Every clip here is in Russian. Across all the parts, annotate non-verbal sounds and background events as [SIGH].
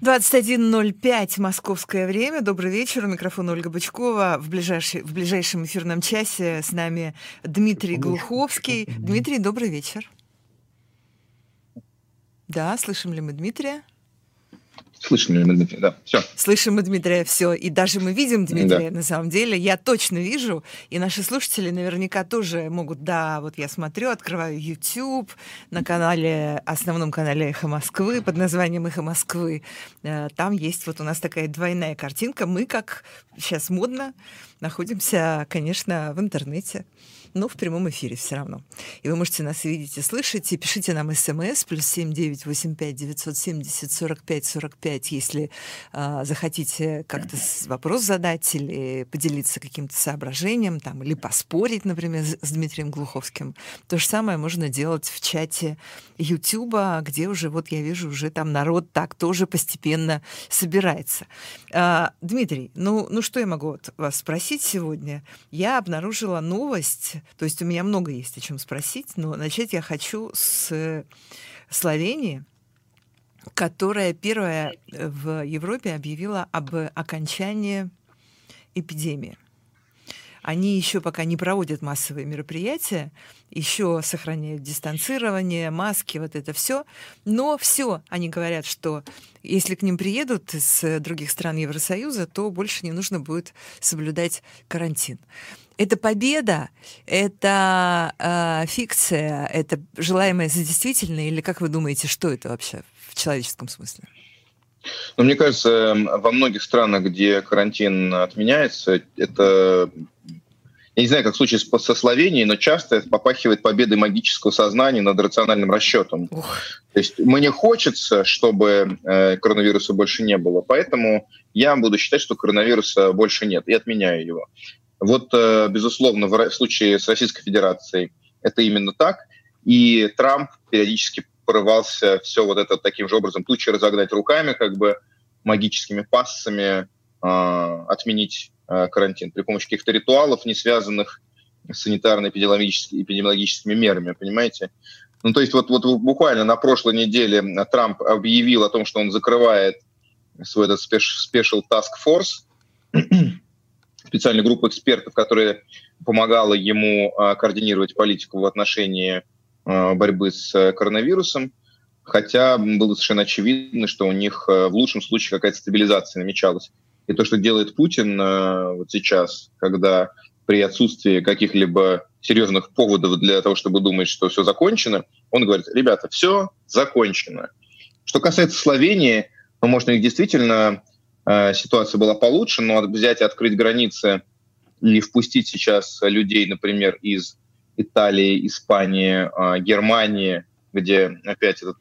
21.05 московское время. Добрый вечер. У микрофона Ольга Бычкова. В, ближайший, в ближайшем эфирном часе с нами Дмитрий Глуховский. Дмитрий, добрый вечер. Да, слышим ли мы Дмитрия? Слышим ли мы Дмитрия? Да, все. Слышим мы Дмитрия, все. И даже мы видим Дмитрия, да. на самом деле. Я точно вижу, и наши слушатели наверняка тоже могут, да, вот я смотрю, открываю YouTube на канале, основном канале «Эхо Москвы» под названием «Эхо Москвы». Э, там есть вот у нас такая двойная картинка. Мы, как сейчас модно, находимся, конечно, в интернете но в прямом эфире все равно. И вы можете нас видеть и слышать. И пишите нам смс плюс девятьсот семьдесят сорок пять сорок пять, если э, захотите как-то вопрос задать или поделиться каким-то соображением, там, или поспорить, например, с Дмитрием Глуховским. То же самое можно делать в чате Ютуба, где уже, вот я вижу, уже там народ так тоже постепенно собирается. А, Дмитрий, ну, ну что я могу вот вас спросить сегодня? Я обнаружила новость, то есть у меня много есть о чем спросить, но начать я хочу с Словении, которая первая в Европе объявила об окончании эпидемии. Они еще пока не проводят массовые мероприятия, еще сохраняют дистанцирование, маски, вот это все. Но все, они говорят, что если к ним приедут из других стран Евросоюза, то больше не нужно будет соблюдать карантин. Это победа, это э, фикция, это желаемое за действительное, или как вы думаете, что это вообще в человеческом смысле? Ну, мне кажется, во многих странах, где карантин отменяется, это я не знаю, как в случае со Словенией, но часто это попахивает победой магического сознания над рациональным расчетом. Ух. То есть мне хочется, чтобы э, коронавируса больше не было, поэтому я буду считать, что коронавируса больше нет, и отменяю его. Вот, э, безусловно, в случае с Российской Федерацией это именно так. И Трамп периодически порывался все вот это таким же образом тучи разогнать руками, как бы магическими пассами отменить э, карантин при помощи каких-то ритуалов, не связанных с санитарно-эпидемиологическими эпидемиологическими мерами, понимаете? Ну, то есть вот, вот буквально на прошлой неделе Трамп объявил о том, что он закрывает свой этот special task force, [CLEARS THROAT] специальную группу экспертов, которая помогала ему а, координировать политику в отношении а, борьбы с коронавирусом, хотя было совершенно очевидно, что у них в лучшем случае какая-то стабилизация намечалась. И то, что делает Путин э, вот сейчас, когда при отсутствии каких-либо серьезных поводов для того, чтобы думать, что все закончено, он говорит, ребята, все закончено. Что касается Словении, ну, может, у них действительно Э, ситуация была получше, но взять и открыть границы и впустить сейчас людей, например, из Италии, Испании, э, Германии, где опять этот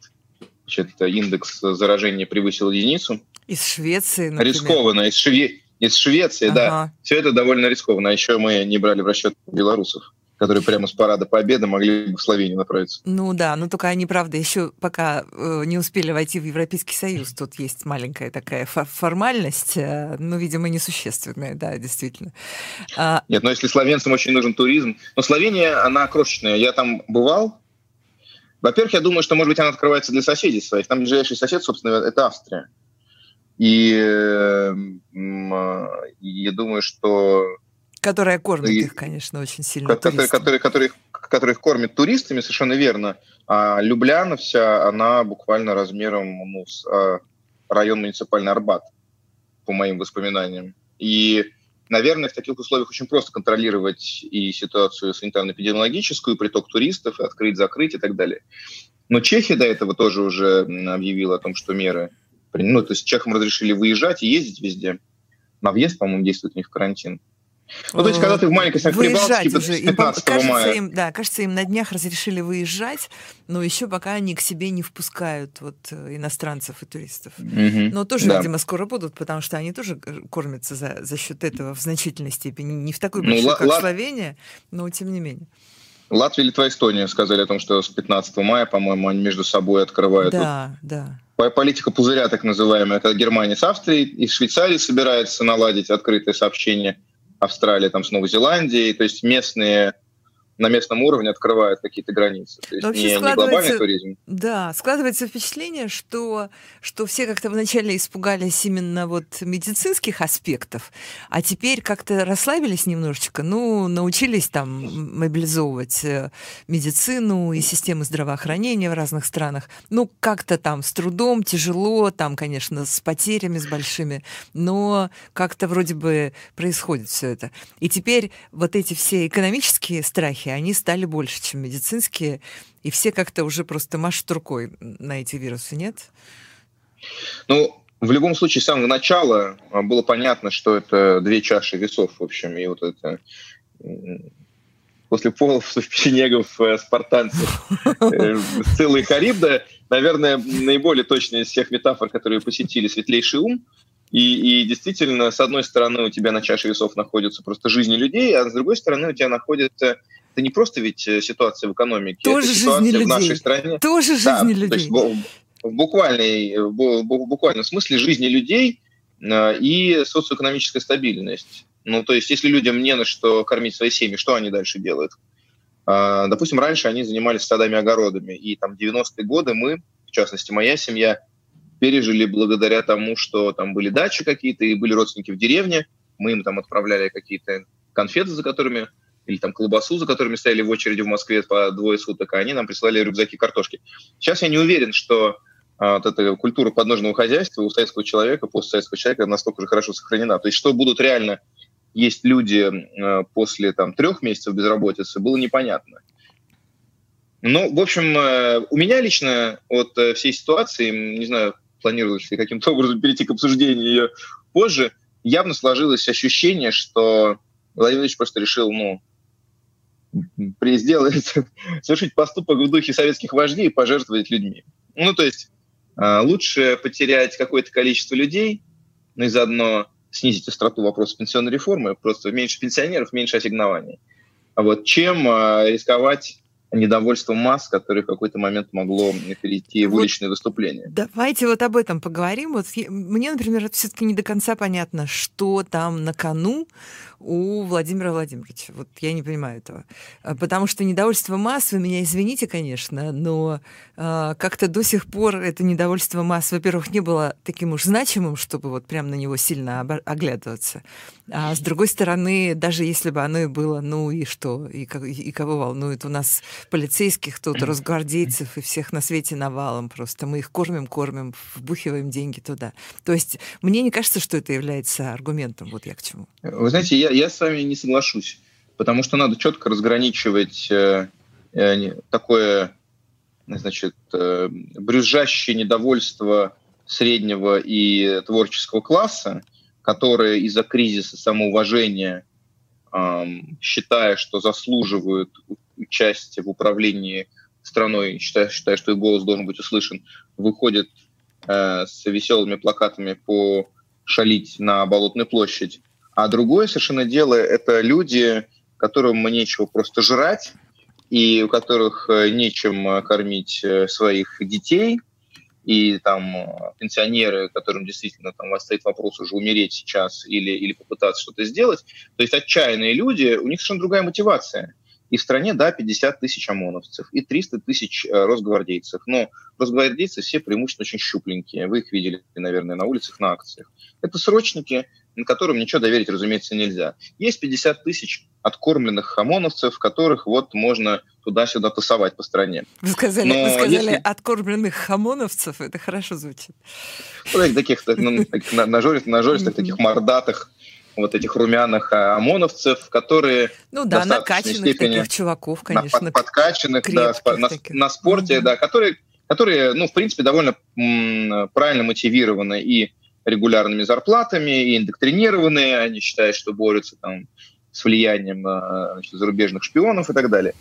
значит, индекс заражения превысил единицу. Из Швеции, например. Рискованно. Из, Шве... из Швеции, ага. да. Все это довольно рискованно. А еще мы не брали в расчет белорусов которые прямо с парада Победы могли бы в Словению направиться. Ну да, но только они, правда, еще пока э, не успели войти в Европейский Союз. Тут есть маленькая такая формальность, э, но, видимо, несущественная, да, действительно. А... Нет, но если словенцам очень нужен туризм... Но Словения, она крошечная. Я там бывал. Во-первых, я думаю, что, может быть, она открывается для соседей своих. Там ближайший сосед, собственно, это Австрия. И э, я думаю, что Которая кормит и, их, конечно, очень сильно. Которые, которые, которые, которые их кормят туристами, совершенно верно. А Любляна вся, она буквально размером ну, с а, район муниципальный Арбат, по моим воспоминаниям. И, наверное, в таких условиях очень просто контролировать и ситуацию санитарно-эпидемиологическую, и приток туристов, и открыть, закрыть и так далее. Но Чехия до этого тоже уже объявила о том, что меры... Ну, то есть чехам разрешили выезжать и ездить везде. На въезд, по-моему, действует у них карантин. Ну, то есть, когда ты в маленькой Прибалтике уже. 15 им, кажется, мая... Им, да, кажется, им на днях разрешили выезжать, но еще пока они к себе не впускают вот э, иностранцев и туристов. Угу, но тоже, да. видимо, скоро будут, потому что они тоже кормятся за, за счет этого в значительной степени. Не в такой большой, ну, как Лат... Словения, но тем не менее. Латвия, Литва, Эстония сказали о том, что с 15 мая, по-моему, они между собой открывают. Да, вот. да политика пузыря, так называемая, когда Германия с Австрией и Швейцарией собирается наладить открытое сообщение Австралия там с Новой Зеландией, то есть местные на местном уровне открывают какие-то границы. То есть Вообще не, не глобальный туризм. Да, складывается впечатление, что, что все как-то вначале испугались именно вот медицинских аспектов, а теперь как-то расслабились немножечко, ну, научились там мобилизовывать э, медицину и системы здравоохранения в разных странах. Ну, как-то там с трудом, тяжело, там, конечно, с потерями, с большими, но как-то вроде бы происходит все это. И теперь вот эти все экономические страхи, страхи, они стали больше, чем медицинские, и все как-то уже просто машут рукой на эти вирусы, нет? Ну, в любом случае, с самого начала а, было понятно, что это две чаши весов, в общем, и вот это после половцев, [LAUGHS] печенегов, э, спартанцев, [LAUGHS] э, целый Харибда, наверное, наиболее точная из всех метафор, которые посетили светлейший ум. И, и действительно, с одной стороны, у тебя на чаше весов находятся просто жизни людей, а с другой стороны, у тебя находятся это не просто ведь э, ситуация в экономике, Тоже это ситуация в людей. нашей стране. Тоже жизни да, людей. То есть в, буквальной, в буквальном смысле жизни людей э, и социоэкономическая стабильность. Ну, то есть, если людям не на что кормить свои семьи, что они дальше делают? Э, допустим, раньше они занимались садами-огородами, и там 90-е годы мы, в частности, моя семья, пережили благодаря тому, что там были дачи какие-то и были родственники в деревне, мы им там отправляли какие-то конфеты, за которыми или там колбасу, за которыми стояли в очереди в Москве по двое суток, а они нам присылали рюкзаки картошки. Сейчас я не уверен, что а, вот эта культура подножного хозяйства у советского человека, постсоветского человека настолько же хорошо сохранена. То есть что будут реально есть люди а, после там, трех месяцев безработицы, было непонятно. Ну, в общем, э, у меня лично от э, всей ситуации, не знаю, планировалось ли каким-то образом перейти к обсуждению ее позже, явно сложилось ощущение, что Владимир Владимирович просто решил, ну, сделать, [LAUGHS] совершить поступок в духе советских вождей и пожертвовать людьми. Ну, то есть а, лучше потерять какое-то количество людей, но и заодно снизить остроту вопроса пенсионной реформы, просто меньше пенсионеров, меньше ассигнований. Вот чем а, рисковать недовольство масс, которое в какой-то момент могло перейти в уличные выступления. Давайте вот об этом поговорим. Вот мне, например, все-таки не до конца понятно, что там на кону у Владимира Владимировича. Вот я не понимаю этого. А, потому что недовольство масс, вы меня извините, конечно, но э, как-то до сих пор это недовольство масс, во-первых, не было таким уж значимым, чтобы вот прям на него сильно оглядываться. А с другой стороны, даже если бы оно и было, ну и что, и, и кого волнует? У нас полицейских тут, росгвардейцев и всех на свете навалом просто. Мы их кормим, кормим, вбухиваем деньги туда. То есть мне не кажется, что это является аргументом. Вот я к чему. Вы знаете, я, я с вами не соглашусь, потому что надо четко разграничивать э, э, такое, значит, э, брюзжащее недовольство среднего и творческого класса, которые из-за кризиса самоуважения, э, считая, что заслуживают участия в управлении страной, считая, считая, что их голос должен быть услышан, выходят э, с веселыми плакатами по шалить на Болотную площадь. А другое совершенно дело – это люди, которым нечего просто жрать, и у которых э, нечем э, кормить э, своих детей, и там пенсионеры, которым действительно там стоит вопрос уже умереть сейчас или, или попытаться что-то сделать. То есть отчаянные люди, у них совершенно другая мотивация. И в стране, да, 50 тысяч ОМОНовцев и 300 тысяч э, росгвардейцев. Но росгвардейцы все преимущественно очень щупленькие. Вы их видели, наверное, на улицах, на акциях. Это срочники, которым ничего доверить, разумеется, нельзя. Есть 50 тысяч откормленных ОМОНовцев, которых вот можно туда-сюда тасовать по стране. Вы сказали, Но вы сказали если... откормленных ОМОНовцев, это хорошо звучит. Ну, таких, ну, таких нажористых, нажористых, таких мордатых вот этих румяных а, ОМОНовцев, которые ну да, накачанных степени, таких чуваков, конечно, на, подкачанных, да, на, на спорте, mm-hmm. да, которые, которые, ну, в принципе, довольно м, правильно мотивированы и регулярными зарплатами, и индоктринированные, они считают, что борются там с влиянием а, значит, зарубежных шпионов и так далее.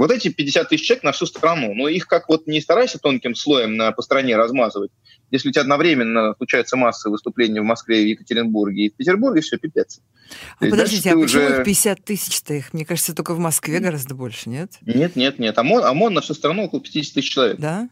Вот эти 50 тысяч человек на всю страну, но их как вот не старайся тонким слоем на, по стране размазывать. Если у тебя одновременно случаются массы выступлений в Москве, в Екатеринбурге и в Петербурге, все, пипец. А подождите, а почему уже... их 50 тысяч-то их? Мне кажется, только в Москве гораздо больше, нет? Нет, нет, нет. ОМОН, ОМОН на всю страну около 50 тысяч человек. Да?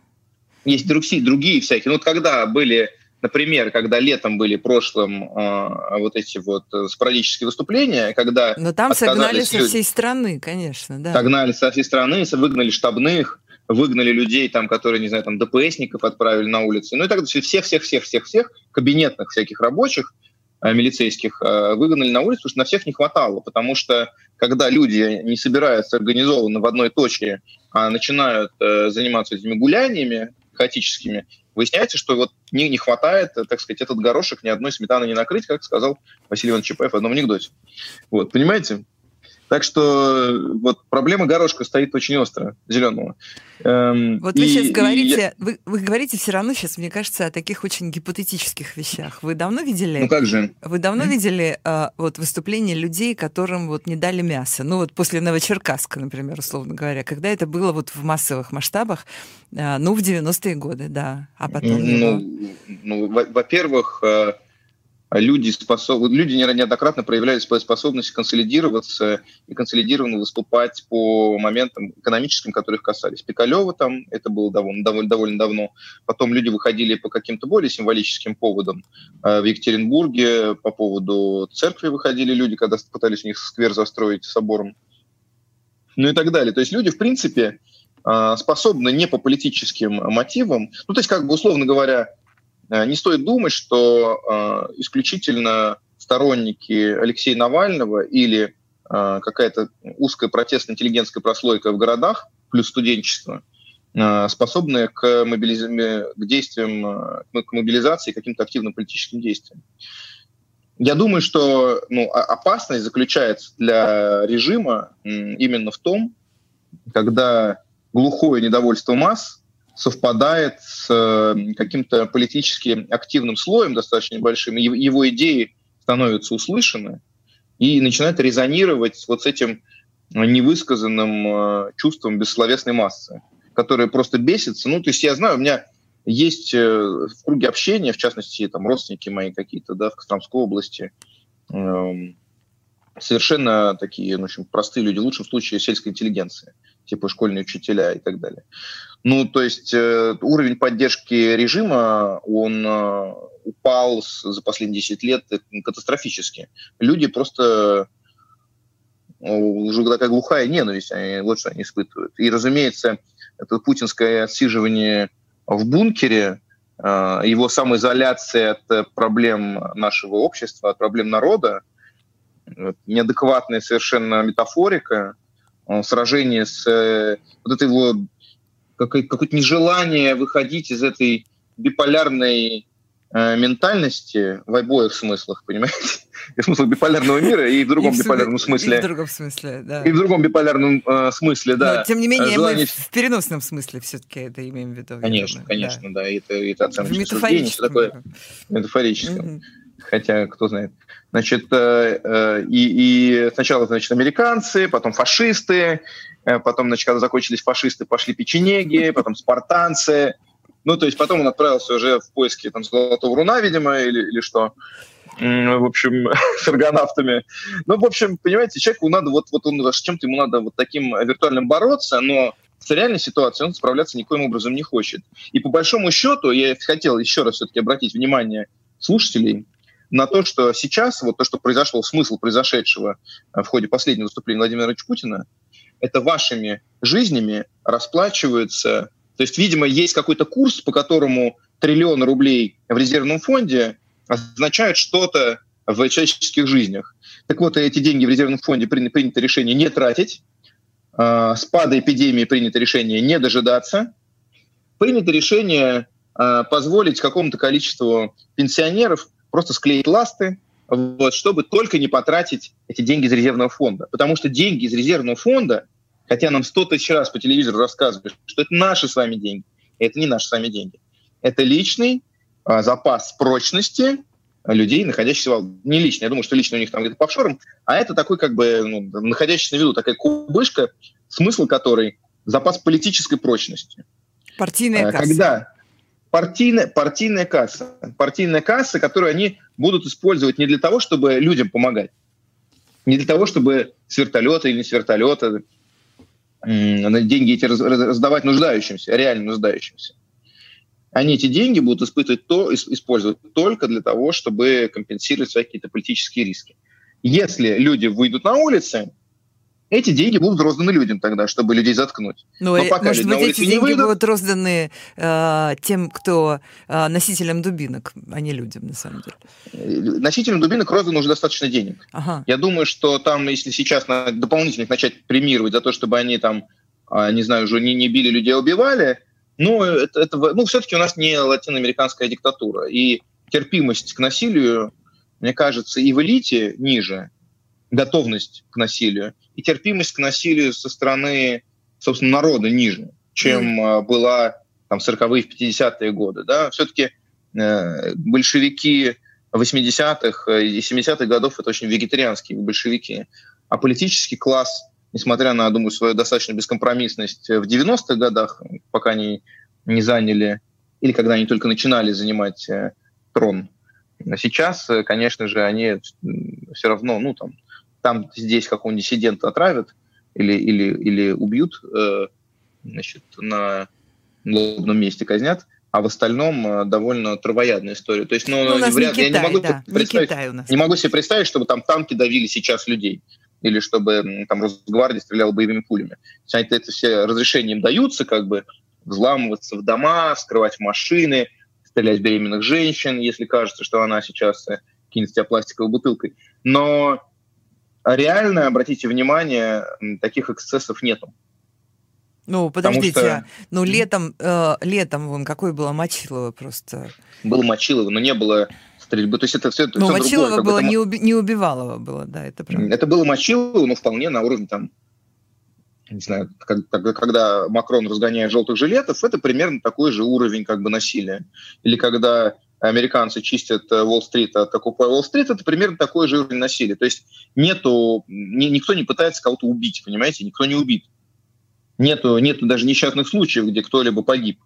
Есть другие, другие всякие. Ну вот когда были например, когда летом были прошлым э, вот эти вот спорадические выступления, когда... Но там согнали со всей страны, конечно, да. Согнали со всей страны, выгнали штабных, выгнали людей, там, которые, не знаю, там, ДПСников отправили на улицы, ну и так далее, всех-всех-всех-всех, кабинетных всяких рабочих, э, милицейских, э, выгнали на улицу, потому что на всех не хватало, потому что когда люди не собираются организованно в одной точке, а начинают э, заниматься этими гуляниями хаотическими, выясняется, что вот не, не хватает, так сказать, этот горошек ни одной сметаны не накрыть, как сказал Василий Иванович Чапаев в одном анекдоте. Вот, понимаете? Так что э, вот проблема горошка стоит очень остро, зеленого. Эм, вот вы и, сейчас говорите, я... вы, вы говорите все равно сейчас, мне кажется, о таких очень гипотетических вещах. Вы давно видели? Ну как же? Вы давно mm-hmm. видели э, вот выступление людей, которым вот не дали мясо? Ну вот после Новочеркасска, например, условно говоря, когда это было вот в массовых масштабах, э, ну в 90-е годы, да, а потом. Ну, ну во-первых. Э, люди, способ... люди неоднократно проявляли свою способность консолидироваться и консолидированно выступать по моментам экономическим, которых касались. Пикалева там, это было довольно, довольно, довольно давно. Потом люди выходили по каким-то более символическим поводам. Э, в Екатеринбурге по поводу церкви выходили люди, когда пытались у них сквер застроить собором. Ну и так далее. То есть люди, в принципе, э, способны не по политическим мотивам, ну то есть как бы условно говоря, не стоит думать, что э, исключительно сторонники Алексея Навального или э, какая-то узкая протестно-интеллигентская прослойка в городах, плюс студенчество, э, способны к, мобилиз... к действиям, э, к мобилизации, к каким-то активным политическим действиям. Я думаю, что ну, опасность заключается для режима именно в том, когда глухое недовольство масс совпадает с э, каким-то политически активным слоем, достаточно небольшим, его идеи становятся услышаны и начинают резонировать вот с этим невысказанным э, чувством бессловесной массы, которая просто бесится. Ну, то есть я знаю, у меня есть э, в круге общения, в частности, там родственники мои какие-то, да, в Костромской области, эм, совершенно такие, ну, в общем, простые люди, в лучшем случае сельской интеллигенции, типа школьные учителя и так далее. Ну, то есть э, уровень поддержки режима, он э, упал за последние 10 лет катастрофически. Люди просто уже такая глухая ненависть, они, вот что они испытывают. И, разумеется, это путинское отсиживание в бункере, э, его самоизоляция от проблем нашего общества, от проблем народа, неадекватная совершенно метафорика, сражение с вот этой его какое-то нежелание выходить из этой биполярной э, ментальности в обоих смыслах, понимаете? И [LAUGHS] в смысле биполярного мира, и в другом и биполярном смысле. И в другом смысле, да. И в другом биполярном э, смысле, да. Но, тем не менее, Желание... мы в переносном смысле все-таки это имеем в виду. Конечно, конечно, да. да. Это, это оценочное суждение, что такое метафорическое. Угу. Хотя, кто знает. Значит, э, э, и, и сначала, значит, американцы, потом фашисты, Э, потом, значит, когда закончились фашисты, пошли печенеги, [LAUGHS] потом спартанцы. Ну, то есть потом он отправился уже в поиски там, Золотого Руна, видимо, или, или что в общем, [LAUGHS] с аргонавтами. Ну, в общем, понимаете, человеку надо, вот, вот он, с чем-то ему надо вот таким виртуальным бороться, но с реальной ситуацией он справляться никоим образом не хочет. И по большому счету, я хотел еще раз все-таки обратить внимание слушателей на то, что сейчас, вот то, что произошло, смысл произошедшего в ходе последнего выступления Владимира Ильича Путина, это вашими жизнями расплачиваются. То есть, видимо, есть какой-то курс, по которому триллион рублей в резервном фонде означают что-то в человеческих жизнях. Так вот, эти деньги в резервном фонде принято решение не тратить, а, спада эпидемии принято решение не дожидаться, принято решение а, позволить какому-то количеству пенсионеров просто склеить ласты, вот, чтобы только не потратить эти деньги из резервного фонда. Потому что деньги из резервного фонда, хотя нам сто тысяч раз по телевизору рассказывают, что это наши с вами деньги, это не наши с вами деньги. Это личный а, запас прочности людей, находящихся в... Не лично, я думаю, что лично у них там где-то по офшорам, а это такой как бы ну, находящийся на виду, такая кубышка, смысл которой запас политической прочности. Партийная а, касса. Когда партийная, партийная касса. Партийная касса, которую они будут использовать не для того, чтобы людям помогать, не для того, чтобы с вертолета или не с вертолета деньги эти раздавать нуждающимся, реально нуждающимся. они эти деньги будут испытывать то, использовать только для того, чтобы компенсировать свои какие-то политические риски. Если люди выйдут на улицы, эти деньги будут розданы людям тогда, чтобы людей заткнуть. Ну, Но пока может быть, эти деньги выйдут... будут розданы э, тем, кто э, носителям дубинок, а не людям, на самом деле. Э, носителям дубинок роздано уже достаточно денег. Ага. Я думаю, что там, если сейчас на, дополнительных начать премировать за то, чтобы они там, э, не знаю, уже не, не били людей, а убивали, ну, это, это, ну, все-таки у нас не латиноамериканская диктатура. И терпимость к насилию, мне кажется, и в элите ниже, готовность к насилию, и терпимость к насилию со стороны, собственно, народа ниже, чем mm. была там 40-е, 50-е годы. Да? Все-таки э, большевики 80-х и 70-х годов это очень вегетарианские большевики. А политический класс несмотря на, думаю, свою достаточно бескомпромиссность в 90-х годах, пока они не заняли, или когда они только начинали занимать э, трон. А сейчас, э, конечно же, они все равно, ну, там, там здесь какого-нибудь диссидента отравят или, или, или убьют, э, значит, на лобном месте казнят, а в остальном э, довольно травоядная история. То есть, ну, ну вряд, не Китай, я не могу, да, представить, не, у нас. не могу себе представить, чтобы там танки давили сейчас людей или чтобы там Росгвардия стреляла боевыми пулями. Это, это все разрешения им даются, как бы взламываться в дома, скрывать машины, стрелять в беременных женщин, если кажется, что она сейчас э, кинет тебя пластиковой бутылкой. Но реально, обратите внимание, таких эксцессов нету. Ну, подождите, что... ну летом, э, летом вон какое было Мочилово просто. Было Мочилово, но не было стрельбы. То есть это все, ну, все Мочилово другое. было, там... не, уби... не убивалово было, да, это правда. Это было Мочилово, но вполне на уровне там, не знаю, когда, когда Макрон разгоняет желтых жилетов, это примерно такой же уровень как бы насилия. Или когда американцы чистят э, Уолл-стрит от Occupy Уолл-стрит, это примерно такой же уровень насилия. То есть нету, ни, никто не пытается кого-то убить, понимаете, никто не убит. Нету, нету даже несчастных случаев, где кто-либо погиб.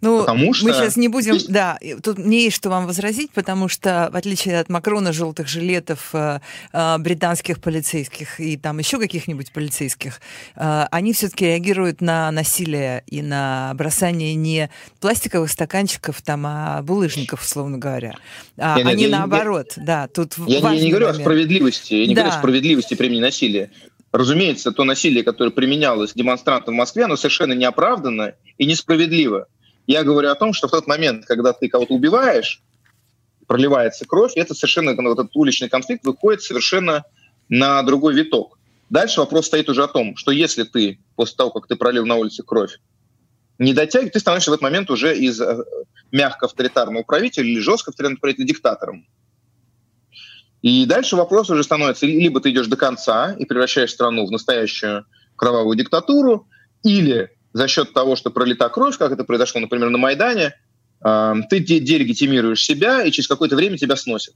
Ну, потому что... мы сейчас не будем, Здесь... да, тут мне есть что вам возразить, потому что, в отличие от Макрона, желтых жилетов, э, э, британских полицейских и там еще каких-нибудь полицейских, э, они все-таки реагируют на насилие и на бросание не пластиковых стаканчиков, там, а булыжников, условно говоря. А нет, они нет, наоборот, я, да, тут Я, я не говорю момент. о справедливости, я не да. говорю о справедливости применения насилия. Разумеется, то насилие, которое применялось демонстрантам в Москве, оно совершенно неоправданно и несправедливо. Я говорю о том, что в тот момент, когда ты кого-то убиваешь, проливается кровь, это совершенно, вот этот уличный конфликт выходит совершенно на другой виток. Дальше вопрос стоит уже о том, что если ты после того, как ты пролил на улице кровь, не дотягиваешь, ты становишься в этот момент уже из э, мягко авторитарного правителя или жестко авторитарного правителя диктатором. И дальше вопрос уже становится, либо ты идешь до конца и превращаешь страну в настоящую кровавую диктатуру, или за счет того, что пролита кровь, как это произошло, например, на Майдане, э, ты делегитимируешь себя, и через какое-то время тебя сносят.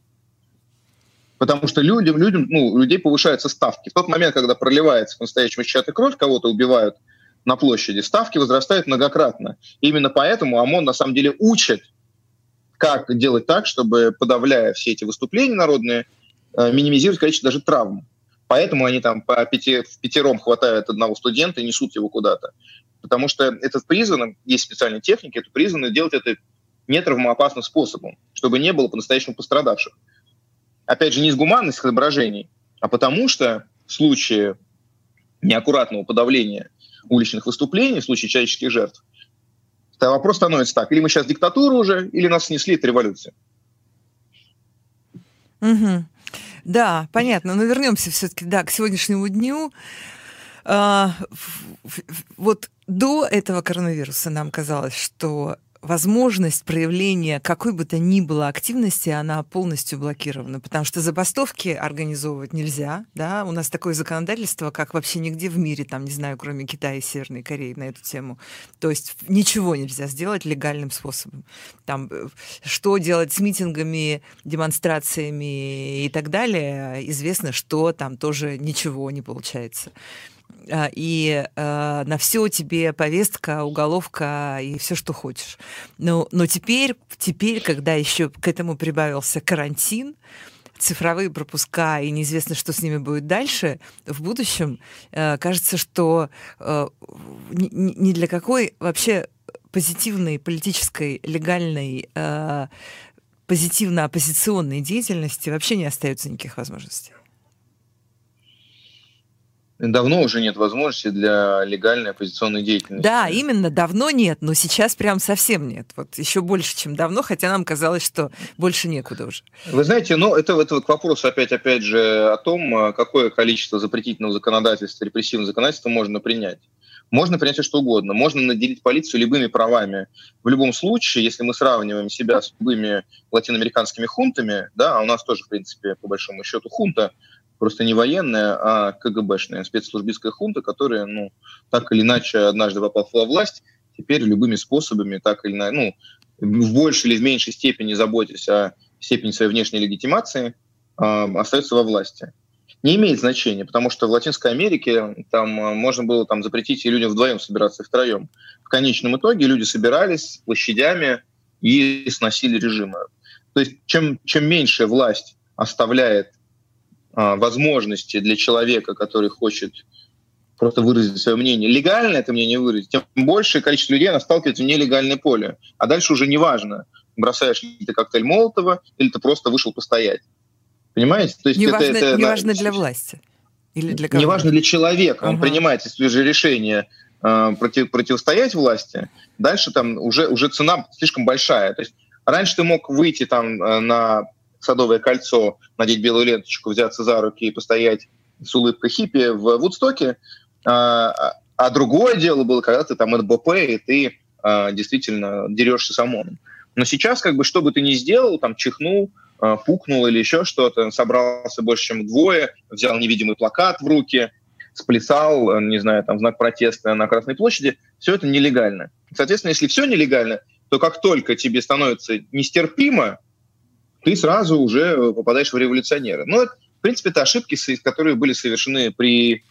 Потому что людям, людям, ну, людей повышаются ставки. В тот момент, когда проливается по-настоящему чья-то кровь, кого-то убивают на площади, ставки возрастают многократно. И именно поэтому ОМОН на самом деле учит, как делать так, чтобы, подавляя все эти выступления народные, э, минимизировать количество даже травм. Поэтому они там по пяти, в пятером хватают одного студента и несут его куда-то потому что это призвано, есть специальные техники, это призвано делать это нетравмоопасным способом, чтобы не было по-настоящему пострадавших. Опять же, не из гуманных соображений, а потому что в случае неаккуратного подавления уличных выступлений, в случае человеческих жертв, то вопрос становится так, или мы сейчас диктатура уже, или нас снесли, это революция. Угу. Да, понятно. Но вернемся все-таки да, к сегодняшнему дню. А, вот до этого коронавируса нам казалось, что возможность проявления какой бы то ни было активности, она полностью блокирована, потому что забастовки организовывать нельзя, да, у нас такое законодательство, как вообще нигде в мире, там, не знаю, кроме Китая и Северной Кореи на эту тему. То есть ничего нельзя сделать легальным способом. Там, э, что делать с митингами, демонстрациями и так далее, известно, что там тоже ничего не получается. А, и э, на все тебе повестка, уголовка и все, что хочешь. Но, но теперь, теперь, когда еще к этому прибавился карантин, цифровые пропуска и неизвестно, что с ними будет дальше, в будущем, э, кажется, что э, ни, ни для какой вообще позитивной политической, легальной, э, позитивно-оппозиционной деятельности вообще не остается никаких возможностей? Давно уже нет возможности для легальной оппозиционной деятельности. Да, именно, давно нет, но сейчас прям совсем нет. Вот еще больше, чем давно, хотя нам казалось, что больше некуда уже. Вы знаете, ну, это, это к вопросу опять, опять же о том, какое количество запретительного законодательства, репрессивного законодательства можно принять. Можно принять все что угодно. Можно наделить полицию любыми правами. В любом случае, если мы сравниваем себя с любыми латиноамериканскими хунтами, да, а у нас тоже, в принципе, по большому счету хунта, просто не военная, а КГБшная спецслужбистская хунта, которая, ну, так или иначе однажды попала во власть, теперь любыми способами, так или иначе, ну, в большей или в меньшей степени заботясь о степени своей внешней легитимации, э, остается во власти. Не имеет значения, потому что в Латинской Америке там а, можно было там запретить и людям вдвоем собираться, и втроем. В конечном итоге люди собирались площадями и сносили режимы. То есть чем, чем меньше власть оставляет возможности для человека, который хочет просто выразить свое мнение, легально это мнение выразить, тем большее количество людей она сталкивается в нелегальное поле. А дальше уже не важно, бросаешь ли ты коктейль Молотова или ты просто вышел постоять. Понимаете? То есть не это, важно, это, не важно для власти. Или для кого? Не важно для человека. Он принимает, если же решение э, против, противостоять власти, дальше там уже, уже цена слишком большая. То есть раньше ты мог выйти там э, на Садовое кольцо, надеть белую ленточку, взяться за руки и постоять с улыбкой хиппи в Вудстоке. А, а другое дело было, когда ты там НБП, и ты а, действительно дерешься с ОМОНом. Но сейчас, как бы, что бы ты ни сделал, там, чихнул, а, пукнул или еще что-то, собрался больше, чем двое, взял невидимый плакат в руки, сплясал, не знаю, там, знак протеста на Красной площади, все это нелегально. Соответственно, если все нелегально, то как только тебе становится нестерпимо, ты сразу уже попадаешь в революционера. Но, ну, в принципе, это ошибки, которые были совершены при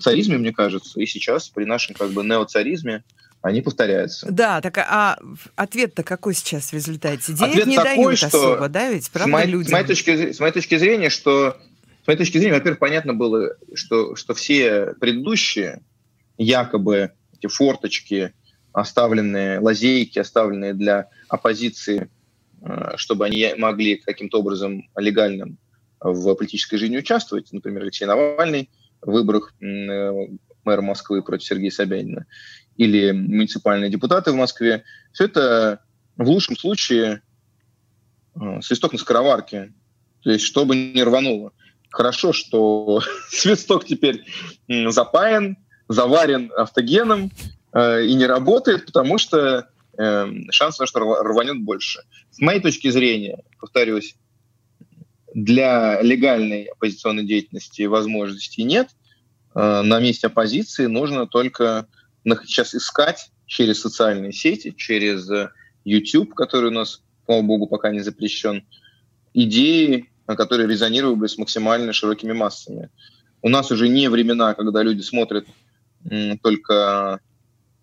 царизме, мне кажется, и сейчас при нашем как бы неоцаризме они повторяются. Да, так а ответ-то какой сейчас в результате? Денег ответ не такой, дают что особо, да, ведь правда с моей, людям? С моей, точки, с моей точки зрения, что с моей точки зрения, во-первых, понятно было, что, что все предыдущие якобы эти форточки, оставленные, лазейки, оставленные для оппозиции Э, чтобы они могли каким-то образом легально в политической жизни участвовать. Например, Алексей Навальный в выборах э, мэра Москвы против Сергея Собянина или муниципальные депутаты в Москве. Все это в лучшем случае э, свисток на скороварке. То есть, чтобы не рвануло. Хорошо, что [LAUGHS] свисток теперь запаян, заварен автогеном и не работает, потому что На что рванет больше. С моей точки зрения, повторюсь, для легальной оппозиционной деятельности возможностей нет. Э, на месте оппозиции нужно только сейчас искать через социальные сети, через э, YouTube, который у нас, слава богу, пока не запрещен, идеи, которые резонировали бы с максимально широкими массами. У нас уже не времена, когда люди смотрят только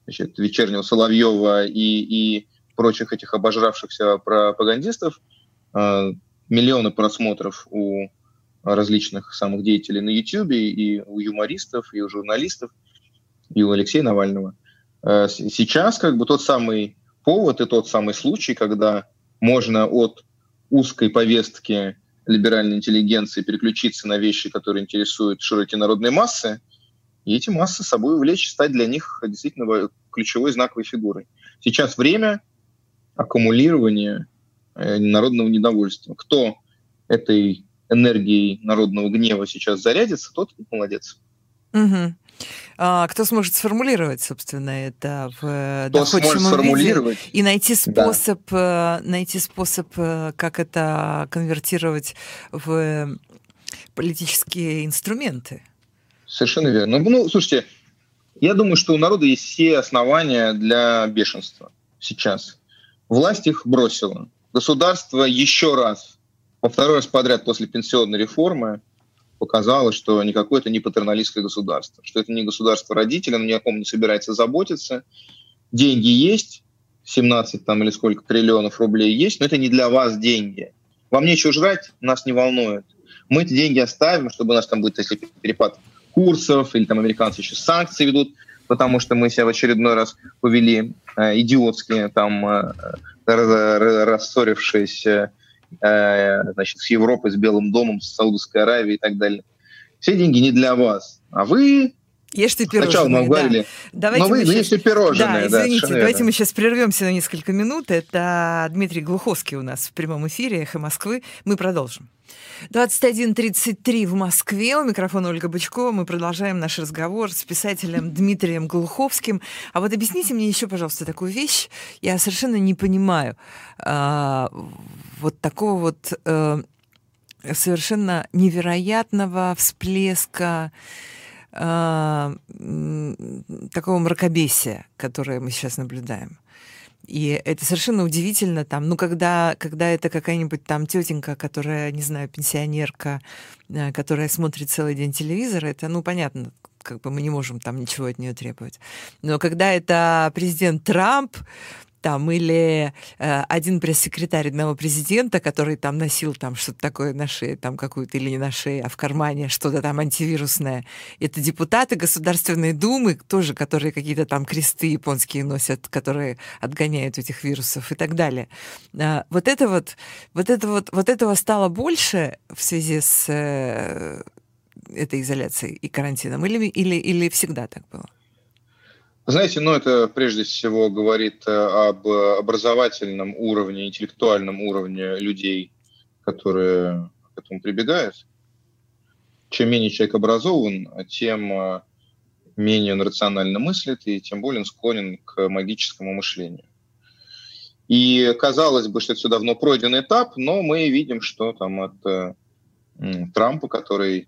значит, вечернего Соловьева и, и прочих этих обожравшихся пропагандистов, э, миллионы просмотров у различных самых деятелей на YouTube, и у юмористов, и у журналистов, и у Алексея Навального. Э, сейчас как бы тот самый повод и тот самый случай, когда можно от узкой повестки либеральной интеллигенции переключиться на вещи, которые интересуют широкие народные массы – и эти массы с собой увлечь, стать для них действительно ключевой знаковой фигурой. Сейчас время аккумулирования э, народного недовольства. Кто этой энергией народного гнева сейчас зарядится, тот молодец. Угу. А, кто сможет сформулировать, собственно, это в э, кто доходчивом сформулировать? виде и найти способ, да. Э, найти способ, как это конвертировать в политические инструменты. Совершенно верно. Ну, слушайте, я думаю, что у народа есть все основания для бешенства сейчас. Власть их бросила. Государство еще раз, во второй раз подряд после пенсионной реформы, показало, что никакое это не патерналистское государство, что это не государство родителя, ни о ком не собирается заботиться. Деньги есть, 17 там или сколько триллионов рублей есть, но это не для вас деньги. Вам нечего жрать, нас не волнует. Мы эти деньги оставим, чтобы у нас там будет, если перепад курсов, или там американцы еще санкции ведут. потому что мы себя в очередной раз повели э, идиотски, там, э, рассорившись э, значит, с Европой, с Белым домом, с Саудовской Аравией и так далее. Все деньги не для вас, а вы Ешьте пирожные. Сначала мы говорили, да. давайте но вы, сейчас... ешьте пирожные. Да, извините, да, давайте мы сейчас прервемся на несколько минут. Это Дмитрий Глуховский у нас в прямом эфире «Эхо Москвы». Мы продолжим. 21.33 в Москве. У микрофона Ольга Бычкова. Мы продолжаем наш разговор с писателем Дмитрием Глуховским. А вот объясните мне еще, пожалуйста, такую вещь. Я совершенно не понимаю а, вот такого вот а, совершенно невероятного всплеска а, такого мракобесия, которое мы сейчас наблюдаем. И это совершенно удивительно, там, ну, когда, когда это какая-нибудь там тетенька, которая, не знаю, пенсионерка, э, которая смотрит целый день телевизор, это, ну, понятно, как бы мы не можем там ничего от нее требовать. Но когда это президент Трамп, там, или э, один пресс-секретарь одного президента, который там носил там что-то такое на шее, там какую-то или не на шее, а в кармане что-то там антивирусное. Это депутаты Государственной Думы, тоже, которые какие-то там кресты японские носят, которые отгоняют этих вирусов и так далее. Э, вот это вот, вот это вот, вот этого стало больше в связи с э, этой изоляцией и карантином, или, или, или всегда так было? Знаете, ну это прежде всего говорит э, об образовательном уровне, интеллектуальном уровне людей, которые к этому прибегают. Чем менее человек образован, тем э, менее он рационально мыслит и тем более он склонен к магическому мышлению. И казалось бы, что это все давно пройденный этап, но мы видим, что там от э, Трампа, который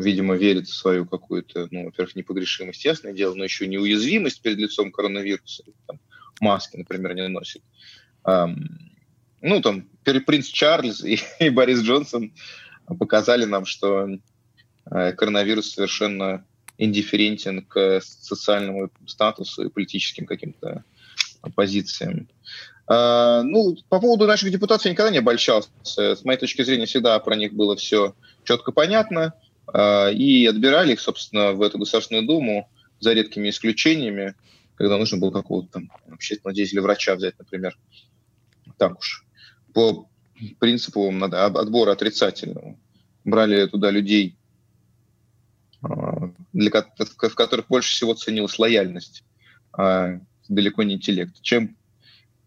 видимо, верит в свою какую-то, ну, во-первых, непогрешимость, ясное дело, но еще неуязвимость перед лицом коронавируса. Там, маски, например, не носит. Um, ну, там, принц Чарльз и, [LAUGHS] и Борис Джонсон показали нам, что э, коронавирус совершенно индифферентен к социальному статусу и политическим каким-то позициям. Uh, ну, по поводу наших депутатов я никогда не обольщался. С моей точки зрения, всегда про них было все четко понятно. А, и отбирали их, собственно, в эту Государственную Думу за редкими исключениями, когда нужно было какого-то там общественного деятеля, врача взять, например. Так уж. По принципу отбора отрицательного. Брали туда людей, а, для, в которых больше всего ценилась лояльность, а далеко не интеллект. Чем,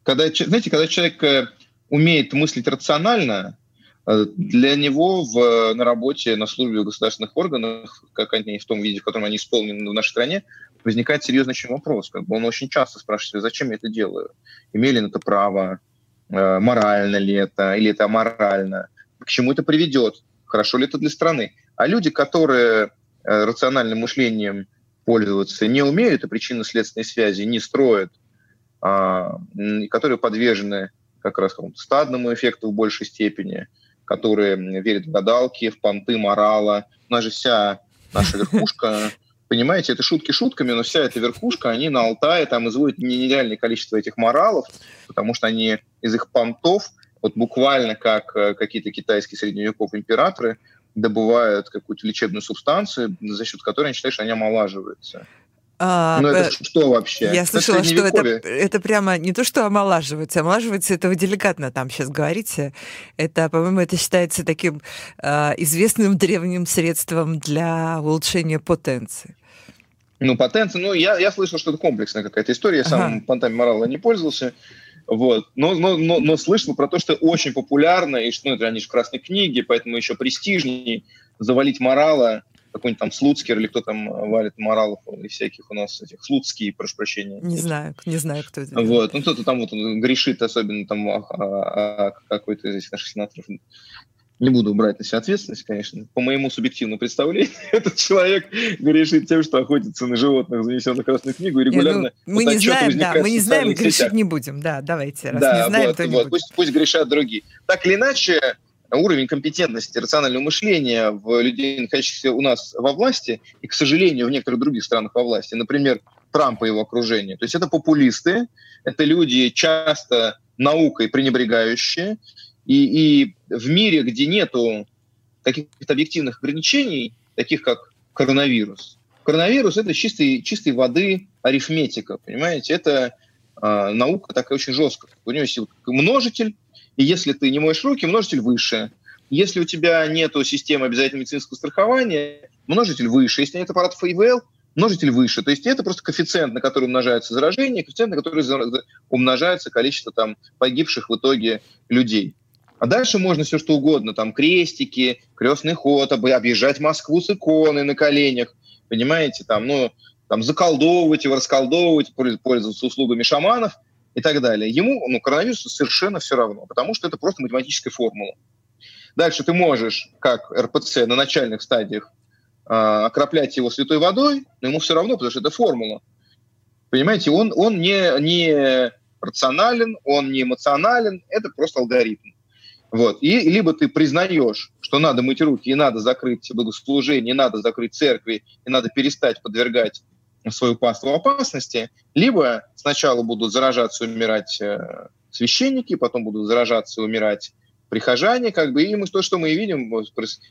когда, знаете, когда человек э, умеет мыслить рационально, для него в, на работе, на службе в государственных органах, как они в том виде, в котором они исполнены в нашей стране, возникает серьезный очень вопрос. Как бы он очень часто спрашивает, зачем я это делаю? Имею ли на это право? Э, морально ли это? Или это аморально? К чему это приведет? Хорошо ли это для страны? А люди, которые э, рациональным мышлением пользоваться не умеют, и причинно-следственной связи не строят, а, которые подвержены как раз стадному эффекту в большей степени – которые верят в гадалки, в понты морала. У нас же вся наша верхушка, [LAUGHS] понимаете, это шутки шутками, но вся эта верхушка, они на Алтае там изводят нереальное количество этих моралов, потому что они из их понтов, вот буквально как э, какие-то китайские средневеков императоры, добывают какую-то лечебную субстанцию, за счет которой они считают, что они омолаживаются. А, ну, это что вообще? Я слышала, это что это, это прямо не то, что омолаживается. Омолаживается, это вы деликатно там сейчас говорите. Это, по-моему, это считается таким э, известным [LAUGHS] древним средством для улучшения потенции. Ну, потенция, ну, я, я слышал, что это комплексная какая-то история. Я ага. сам понтами морала не пользовался. Вот. Но, но, но, но слышал про то, что очень популярно, и что ну, это они же в красной книге, поэтому еще престижнее завалить морала какой-нибудь там Слуцкер или кто там э, валит моралов и всяких у нас этих Слуцкий, прошу прощения. Не знаю, не знаю, кто это. Вот, ну кто-то там вот грешит, особенно там а, а, а, какой-то из наших сенаторов. Не буду брать на себя ответственность, конечно. По моему субъективному представлению, [LAUGHS] этот человек грешит тем, что охотится на животных, занесенных в Красную книгу, и регулярно... Не, ну, мы, не знаем, да, мы не знаем, грешить сетях. не будем. Да, давайте, раз да, не знаем, вот, то не вот, будем. Пусть, пусть грешат другие. Так или иначе, уровень компетентности рационального мышления в людей, находящихся у нас во власти, и, к сожалению, в некоторых других странах во власти, например, Трампа и его окружение. То есть это популисты, это люди часто наукой пренебрегающие, и, и в мире, где нету каких-то объективных ограничений, таких как коронавирус, коронавирус – это чистой, чистой воды арифметика, понимаете? Это э, наука такая очень жесткая. У нее есть множитель, и если ты не моешь руки, множитель выше. Если у тебя нет системы обязательного медицинского страхования, множитель выше. Если нет аппаратов ИВЛ, множитель выше. То есть это просто коэффициент, на который умножается заражение, коэффициент, на который умножается количество там, погибших в итоге людей. А дальше можно все что угодно, там крестики, крестный ход, объезжать Москву с иконой на коленях, понимаете, там, ну, там заколдовывать его, расколдовывать, пользоваться услугами шаманов и так далее. Ему, ну, коронавирусу совершенно все равно, потому что это просто математическая формула. Дальше ты можешь, как РПЦ на начальных стадиях, э, окроплять его святой водой, но ему все равно, потому что это формула. Понимаете, он, он не, не рационален, он не эмоционален, это просто алгоритм. Вот. И либо ты признаешь, что надо мыть руки, и надо закрыть богослужение, и надо закрыть церкви, и надо перестать подвергать свою паству опасности, либо сначала будут заражаться и умирать э, священники, потом будут заражаться и умирать прихожане, как бы, и мы то, что мы видим,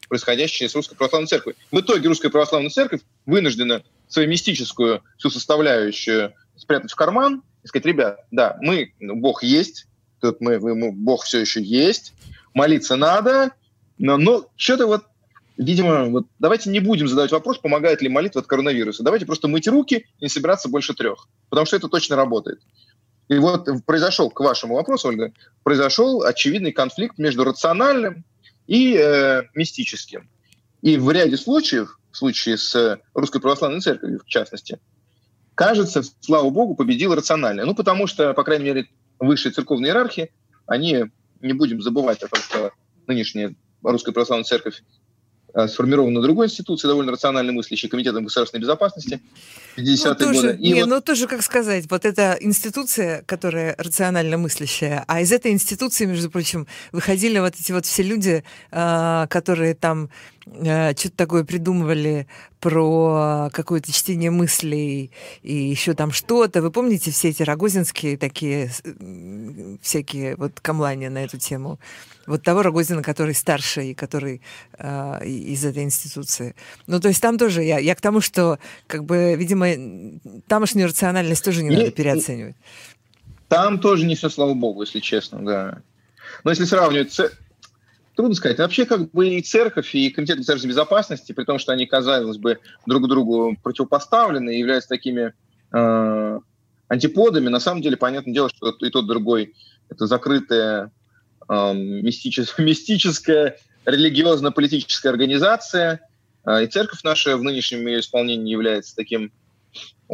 происходящее с Русской Православной Церковью. В итоге Русская Православная Церковь вынуждена свою мистическую всю составляющую спрятать в карман и сказать, ребят, да, мы, Бог есть, тут мы, мы Бог все еще есть, молиться надо, но, но что-то вот, видимо, вот давайте не будем задавать вопрос, помогает ли молитва от коронавируса. Давайте просто мыть руки и не собираться больше трех, потому что это точно работает. И вот произошел, к вашему вопросу, Ольга, произошел очевидный конфликт между рациональным и э, мистическим. И в ряде случаев, в случае с Русской Православной Церковью в частности, кажется, слава богу, победил рациональное. Ну, потому что, по крайней мере, высшие церковные иерархи, они не будем забывать о том, что нынешняя Русская Православная Церковь э, сформирована другой институцией, довольно рационально мыслящей, Комитетом государственной безопасности 50-е ну, годы. И не, вот... ну тоже, как сказать, вот эта институция, которая рационально мыслящая, а из этой институции, между прочим, выходили вот эти вот все люди, э, которые там э, что-то такое придумывали про какое-то чтение мыслей и еще там что-то. Вы помните все эти рогозинские такие всякие вот камлания на эту тему? Вот того Рогозина, который старше и который э, из этой институции. Ну, то есть там тоже я, я к тому, что, как бы, видимо, тамошнюю рациональность тоже не, не надо переоценивать. Там тоже не все, слава богу, если честно, да. Но если сравнивать Трудно сказать. Вообще, как бы и церковь, и комитет государственной безопасности, при том, что они, казалось бы, друг другу противопоставлены и являются такими э, антиподами, на самом деле, понятное дело, что и тот, и другой – это закрытая э, мистическая, [LAUGHS] мистическая религиозно-политическая организация, э, и церковь наша в нынешнем ее исполнении является таким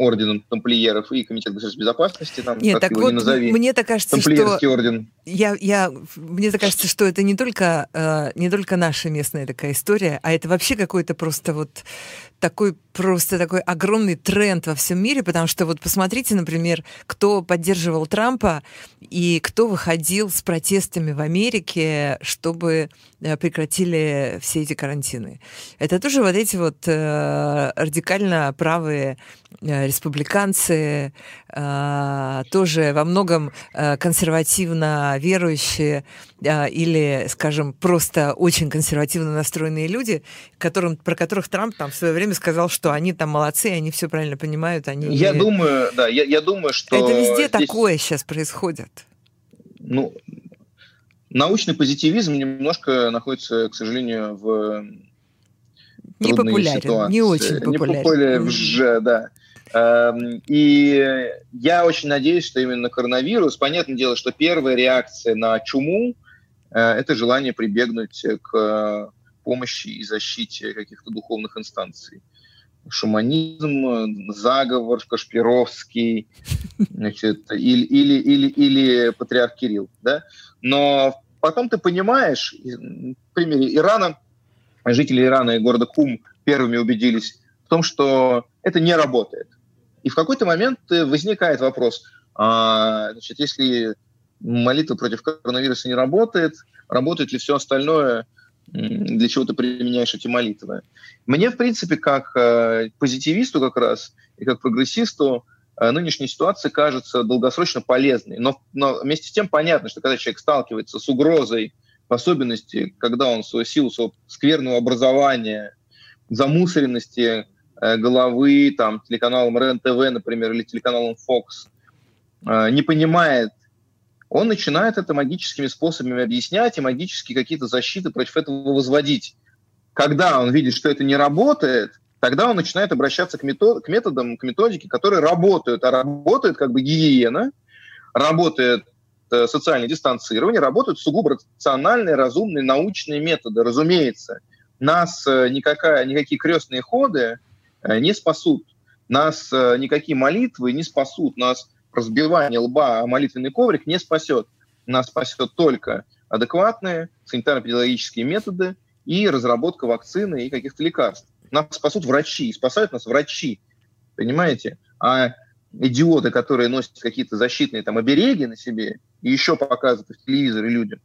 орденом тамплиеров и комитет государственной безопасности, там, Нет, так вот, не назови. Мне так кажется, Тамплиерский что... орден. Я, я, мне так кажется, что это не только, э, не только наша местная такая история, а это вообще какой-то просто вот такой просто такой огромный тренд во всем мире, потому что вот посмотрите, например, кто поддерживал Трампа и кто выходил с протестами в Америке, чтобы прекратили все эти карантины. Это тоже вот эти вот э, радикально правые э, республиканцы, э, тоже во многом э, консервативно верующие э, или, скажем, просто очень консервативно настроенные люди, которым, про которых Трамп там в свое время сказал, что они там молодцы, они все правильно понимают. Они я думаю, да, я, я думаю, что... Это везде здесь... такое сейчас происходит. Ну, научный позитивизм немножко находится, к сожалению, в не популярен, ситуации. не очень популярен. Не популярен уже, да. Эм, и я очень надеюсь, что именно коронавирус, понятное дело, что первая реакция на чуму э, – это желание прибегнуть к помощи и защите каких-то духовных инстанций. Шуманизм, заговор, Кашпировский, [LAUGHS] значит, или, или, или, или патриарх Кирилл. Да? Но потом ты понимаешь, в примере Ирана, жители Ирана и города Кум первыми убедились в том, что это не работает. И в какой-то момент возникает вопрос, а, значит, если молитва против коронавируса не работает, работает ли все остальное, для чего ты применяешь эти молитвы. Мне, в принципе, как э, позитивисту как раз и как прогрессисту, э, нынешняя ситуация кажется долгосрочно полезной. Но, но вместе с тем понятно, что когда человек сталкивается с угрозой, в особенности, когда он свою силу своего скверного образования, замусоренности головы там, телеканалом РЕН-ТВ, например, или телеканалом Fox, не понимает, он начинает это магическими способами объяснять и магические какие-то защиты против этого возводить. Когда он видит, что это не работает, тогда он начинает обращаться к, метод, к методам, к методике, которые работают, а работает как бы гигиена, работает э, социальное дистанцирование, работают сугубо рациональные, разумные, научные методы. Разумеется, нас э, никакая, никакие крестные ходы э, не спасут, нас э, никакие молитвы не спасут, нас разбивание лба о молитвенный коврик не спасет. Нас спасет только адекватные санитарно-педагогические методы и разработка вакцины и каких-то лекарств. Нас спасут врачи, спасают нас врачи, понимаете? А идиоты, которые носят какие-то защитные там обереги на себе и еще показывают в телевизоре людям,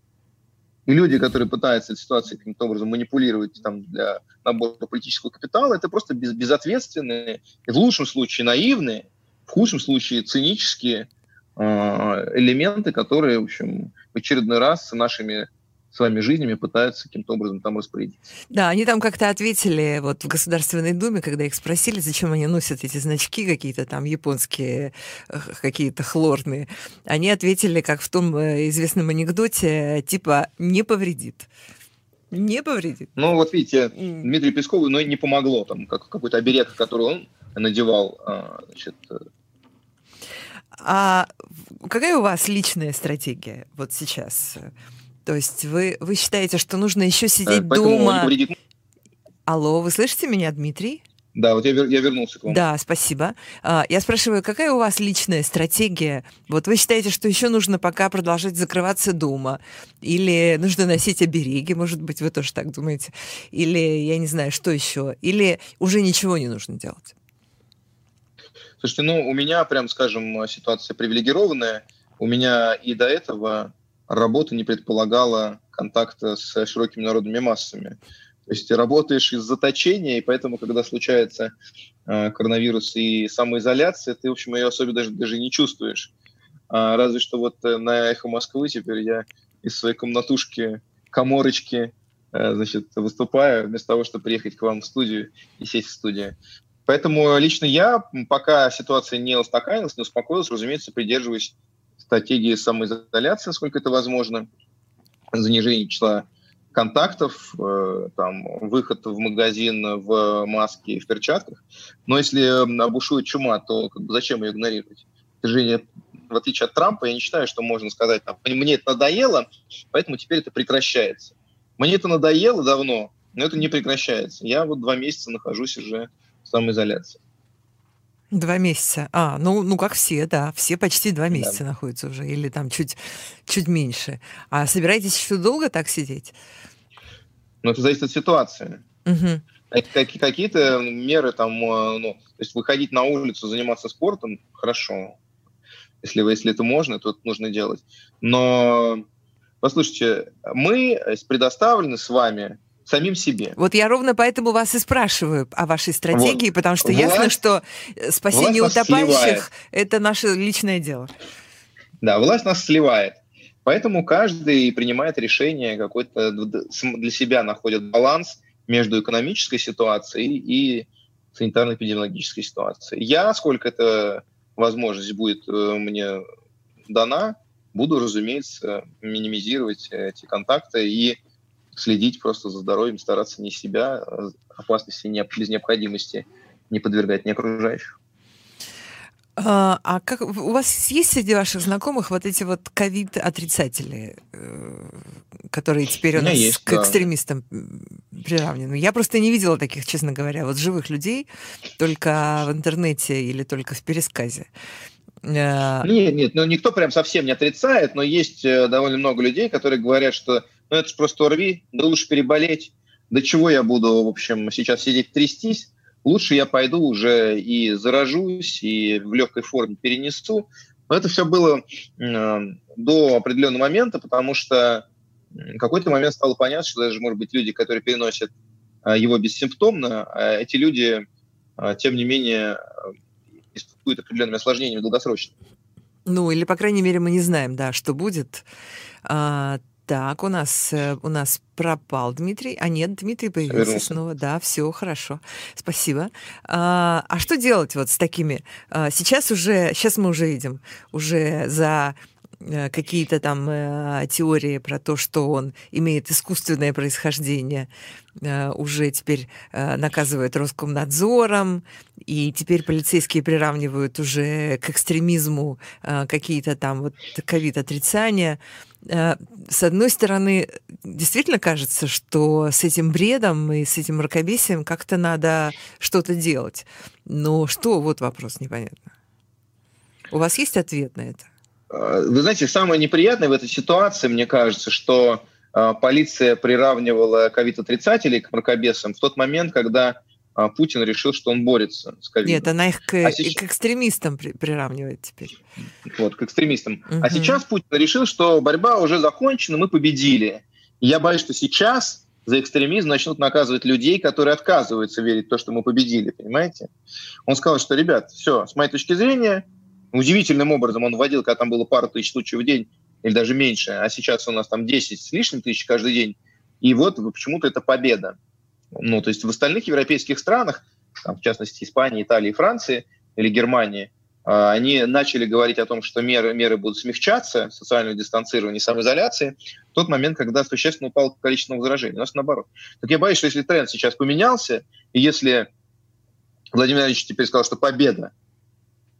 и люди, которые пытаются этой ситуацией каким-то образом манипулировать там, для набора политического капитала, это просто без, безответственные, в лучшем случае наивные, в худшем случае цинические э, элементы, которые, в общем, в очередной раз с нашими с вами жизнями пытаются каким-то образом там распорядиться. Да, они там как-то ответили вот в Государственной Думе, когда их спросили, зачем они носят эти значки какие-то там японские, э, какие-то хлорные. Они ответили, как в том э, известном анекдоте, типа «не повредит». Не повредит. Ну, вот видите, Дмитрию Пескову ну, не помогло, там, как, какой-то оберег, который он надевал, а, значит, э, а какая у вас личная стратегия вот сейчас? То есть вы, вы считаете, что нужно еще сидеть э, дома? Вредит... Алло, вы слышите меня, Дмитрий? Да, вот я, вер, я вернулся к вам. Да, спасибо. А, я спрашиваю, какая у вас личная стратегия? Вот вы считаете, что еще нужно пока продолжать закрываться дома? Или нужно носить обереги, может быть, вы тоже так думаете? Или, я не знаю, что еще? Или уже ничего не нужно делать? Слушайте, ну, у меня, прям скажем, ситуация привилегированная. У меня и до этого работа не предполагала контакта с широкими народными массами. То есть ты работаешь из заточения, и поэтому, когда случается э, коронавирус и самоизоляция, ты, в общем, ее особо даже, даже не чувствуешь. А, разве что вот э, на «Эхо Москвы» теперь я из своей комнатушки, коморочки, э, значит, выступаю, вместо того, чтобы приехать к вам в студию и сесть в студии. Поэтому лично я, пока ситуация не устаканилась, не успокоилась, разумеется, придерживаюсь стратегии самоизоляции, насколько это возможно, занижение числа контактов, э, там, выход в магазин в маске и в перчатках. Но если обушует чума, то как бы, зачем ее игнорировать? Же, в отличие от Трампа, я не считаю, что можно сказать, там, мне это надоело, поэтому теперь это прекращается. Мне это надоело давно, но это не прекращается. Я вот два месяца нахожусь уже самоизоляции. Два месяца. А, ну, ну как все, да. Все почти два месяца да. находятся уже. Или там чуть, чуть меньше. А собираетесь еще долго так сидеть? Ну, это зависит от ситуации. Угу. Какие-то меры там, э, ну, то есть выходить на улицу, заниматься спортом, хорошо. Если, если это можно, то это нужно делать. Но, послушайте, мы предоставлены с вами самим себе. Вот я ровно поэтому вас и спрашиваю о вашей стратегии, вот. потому что власть, ясно, что э, спасение утопающих – это наше личное дело. Да, власть нас сливает. Поэтому каждый принимает решение какой-то для себя находит баланс между экономической ситуацией и санитарно-эпидемиологической ситуацией. Я, сколько эта возможность будет э, мне дана, буду, разумеется, минимизировать эти контакты и следить просто за здоровьем, стараться не себя, а опасности не, без необходимости не подвергать ни окружающих. А, а как у вас есть среди ваших знакомых вот эти вот ковид-отрицатели, э, которые теперь у, у нас есть, к да. экстремистам приравнены? Я просто не видела таких, честно говоря, вот живых людей только в интернете или только в пересказе. Э, нет, нет, ну никто прям совсем не отрицает, но есть э, довольно много людей, которые говорят, что ну это же просто ОРВИ, да лучше переболеть. До чего я буду, в общем, сейчас сидеть трястись? Лучше я пойду уже и заражусь, и в легкой форме перенесу. Но это все было э, до определенного момента, потому что в какой-то момент стало понятно, что даже, может быть, люди, которые переносят э, его бессимптомно, э, эти люди, э, тем не менее, э, испытывают определенными осложнениями долгосрочно. Ну, или, по крайней мере, мы не знаем, да, что будет. А, Так, у нас, э, у нас пропал Дмитрий. А нет, Дмитрий появился Вернулся. снова. Да, все хорошо. Спасибо. А, а что делать вот с такими? А, сейчас уже, сейчас мы уже видим, уже за какие-то там э, теории про то, что он имеет искусственное происхождение, э, уже теперь э, наказывают Роскомнадзором, и теперь полицейские приравнивают уже к экстремизму э, какие-то там вот ковид-отрицания. Э, с одной стороны, действительно кажется, что с этим бредом и с этим мракобесием как-то надо что-то делать. Но что, вот вопрос непонятно. У вас есть ответ на это? Э, вы знаете, самое неприятное в этой ситуации, мне кажется, что э, полиция приравнивала ковид-отрицателей к мракобесам в тот момент, когда э, Путин решил, что он борется с ковидом. Нет, она их к, а сейчас... к экстремистам при, приравнивает теперь. Вот, к экстремистам. Угу. А сейчас Путин решил, что борьба уже закончена, мы победили. Я боюсь, что сейчас за экстремизм начнут наказывать людей, которые отказываются верить в то, что мы победили, понимаете? Он сказал, что, ребят, все, с моей точки зрения, Удивительным образом он вводил, когда там было пару тысяч случаев в день, или даже меньше, а сейчас у нас там 10 с лишним тысяч каждый день. И вот почему-то это победа. Ну, то есть в остальных европейских странах, там, в частности Испании, Италии, Франции или Германии, а, они начали говорить о том, что меры, меры будут смягчаться, социальное дистанцирование, самоизоляции, в тот момент, когда существенно упало количество возражений. У нас наоборот. Так я боюсь, что если тренд сейчас поменялся, и если Владимир Ильич теперь сказал, что победа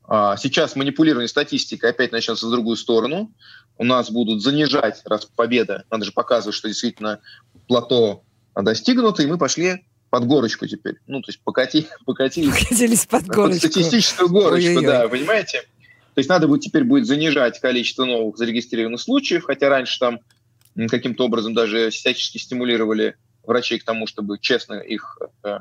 сейчас манипулирование статистикой опять начнется в другую сторону. У нас будут занижать, раз победа, надо же показывать, что действительно плато достигнуто, и мы пошли под горочку теперь. Ну, то есть покати, [LAUGHS] покатились, покатились под горочку. Под статистическую горочку, Ой-ой-ой. да, понимаете? То есть надо будет теперь будет занижать количество новых зарегистрированных случаев, хотя раньше там каким-то образом даже всячески стимулировали врачей к тому, чтобы честно их э,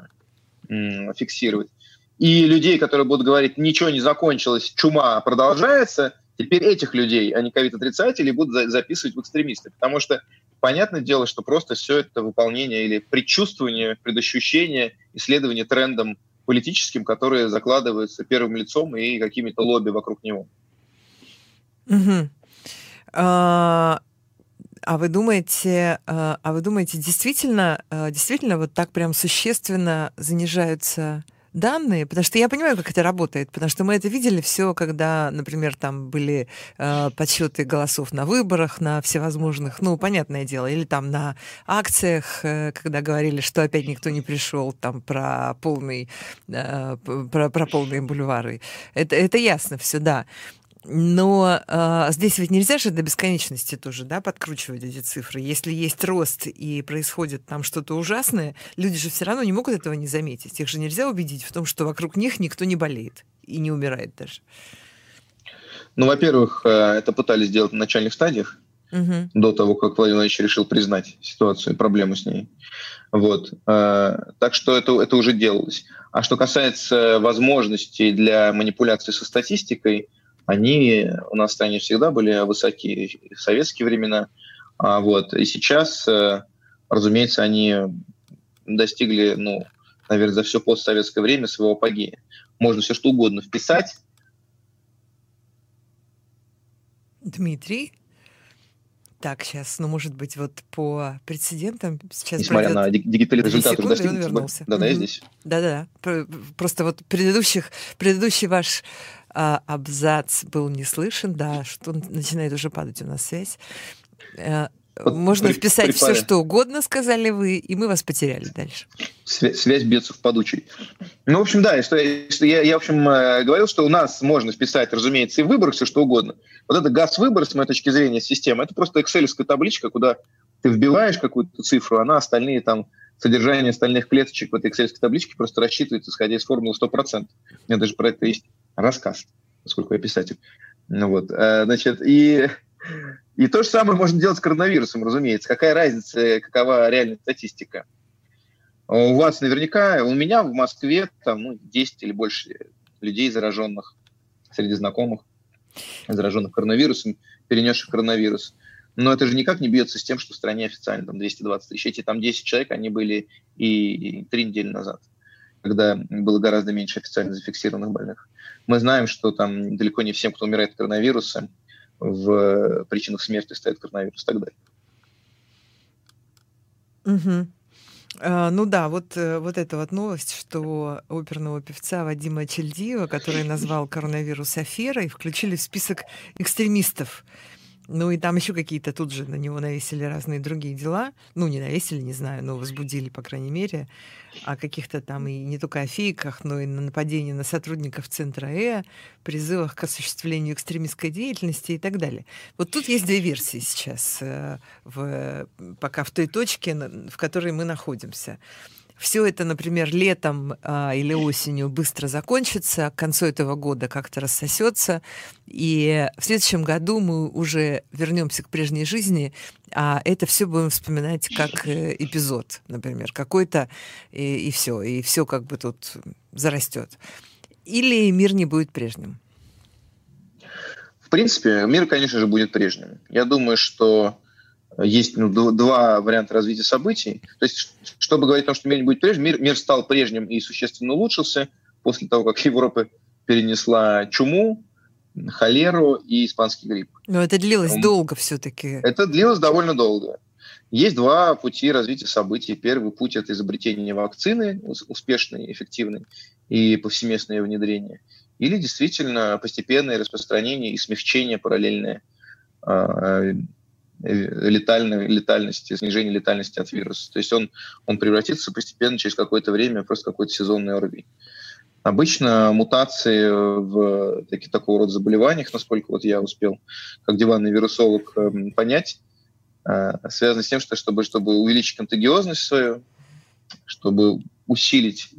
э, фиксировать и людей, которые будут говорить, ничего не закончилось, чума продолжается, теперь этих людей, а не ковид-отрицателей, будут записывать в экстремисты. Потому что понятное дело, что просто все это выполнение или предчувствование, предощущение, исследование трендом политическим, которые закладываются первым лицом и какими-то лобби вокруг него. А, а вы думаете, а, а вы думаете, действительно, а, действительно вот так прям существенно занижаются данные, потому что я понимаю, как это работает, потому что мы это видели все, когда, например, там были э, подсчеты голосов на выборах, на всевозможных, ну, понятное дело, или там на акциях, э, когда говорили, что опять никто не пришел, там про полный, э, про, про полные бульвары. Это, это ясно все, да. Но э, здесь ведь нельзя же до бесконечности тоже, да, подкручивать эти цифры. Если есть рост и происходит там что-то ужасное, люди же все равно не могут этого не заметить. Их же нельзя убедить в том, что вокруг них никто не болеет и не умирает даже. Ну, во-первых, э, это пытались сделать на начальных стадиях, угу. до того, как Владимир Владимирович решил признать ситуацию и проблему с ней. Вот. Э, так что это, это уже делалось. А что касается возможностей для манипуляции со статистикой, они у нас в стране всегда были высоки в советские времена. А вот. И сейчас, э, разумеется, они достигли, ну, наверное, за все постсоветское время своего апогея. Можно все что угодно вписать. Дмитрий? Так, сейчас, ну, может быть, вот по прецедентам сейчас Несмотря на дигитализацию результат уже достигнут. Да, да, я здесь. Да-да, просто вот предыдущих, предыдущий ваш а, абзац был не слышен, да, что начинает уже падать у нас связь. Э, можно при, вписать припали. все, что угодно, сказали вы, и мы вас потеряли дальше. Связь, связь бедцев падучей. Ну, в общем, да, что, что я, я, в общем, э, говорил, что у нас можно вписать, разумеется, и в выборах все, что угодно. Вот это газ-выбор, с моей точки зрения, системы, это просто excel табличка, куда ты вбиваешь какую-то цифру, она остальные там содержание остальных клеточек в этой excel табличке просто рассчитывается, исходя из формулы 100%. У меня даже про это есть рассказ, поскольку я писатель. Ну, вот, э, значит, и, [LAUGHS] и то же самое можно делать с коронавирусом, разумеется. Какая разница, какова реальная статистика? У вас наверняка, у меня в Москве там ну, 10 или больше людей зараженных среди знакомых, зараженных коронавирусом, перенесших коронавирус. Но это же никак не бьется с тем, что в стране официально там 220 тысяч. Эти там 10 человек, они были и три недели назад когда было гораздо меньше официально зафиксированных больных. Мы знаем, что там далеко не всем, кто умирает от коронавируса, в причинах смерти стоит коронавирус и так далее. Угу. А, ну да, вот, э, вот эта вот новость, что оперного певца Вадима Чельдиева, который назвал коронавирус аферой, включили в список экстремистов. Ну и там еще какие-то тут же на него навесили разные другие дела. Ну, не навесили, не знаю, но возбудили, по крайней мере, о каких-то там и не только о фейках, но и на нападении на сотрудников Центра Э, призывах к осуществлению экстремистской деятельности и так далее. Вот тут есть две версии сейчас, э, в, пока в той точке, в которой мы находимся все это, например, летом а, или осенью быстро закончится, к концу этого года как-то рассосется, и в следующем году мы уже вернемся к прежней жизни, а это все будем вспоминать как э, эпизод, например, какой-то, и, и все, и все как бы тут зарастет. Или мир не будет прежним. В принципе, мир, конечно же, будет прежним. Я думаю, что есть ну, два варианта развития событий. То есть, чтобы говорить о том, что мир не будет прежним, мир, мир стал прежним и существенно улучшился после того, как Европа перенесла чуму, холеру и испанский грипп. Но это длилось um, долго все-таки. Это длилось довольно долго. Есть два пути развития событий. Первый путь – это изобретение вакцины успешной, эффективной и повсеместное внедрение. Или действительно постепенное распространение и смягчение параллельное а, летальной, летальности, снижение летальности от вируса. То есть он, он превратится постепенно через какое-то время просто какой-то сезонный ОРВИ. Обычно мутации в таких, такого рода заболеваниях, насколько вот я успел как диванный вирусолог эм, понять, э, связаны с тем, что чтобы, чтобы увеличить контагиозность свою, чтобы усилить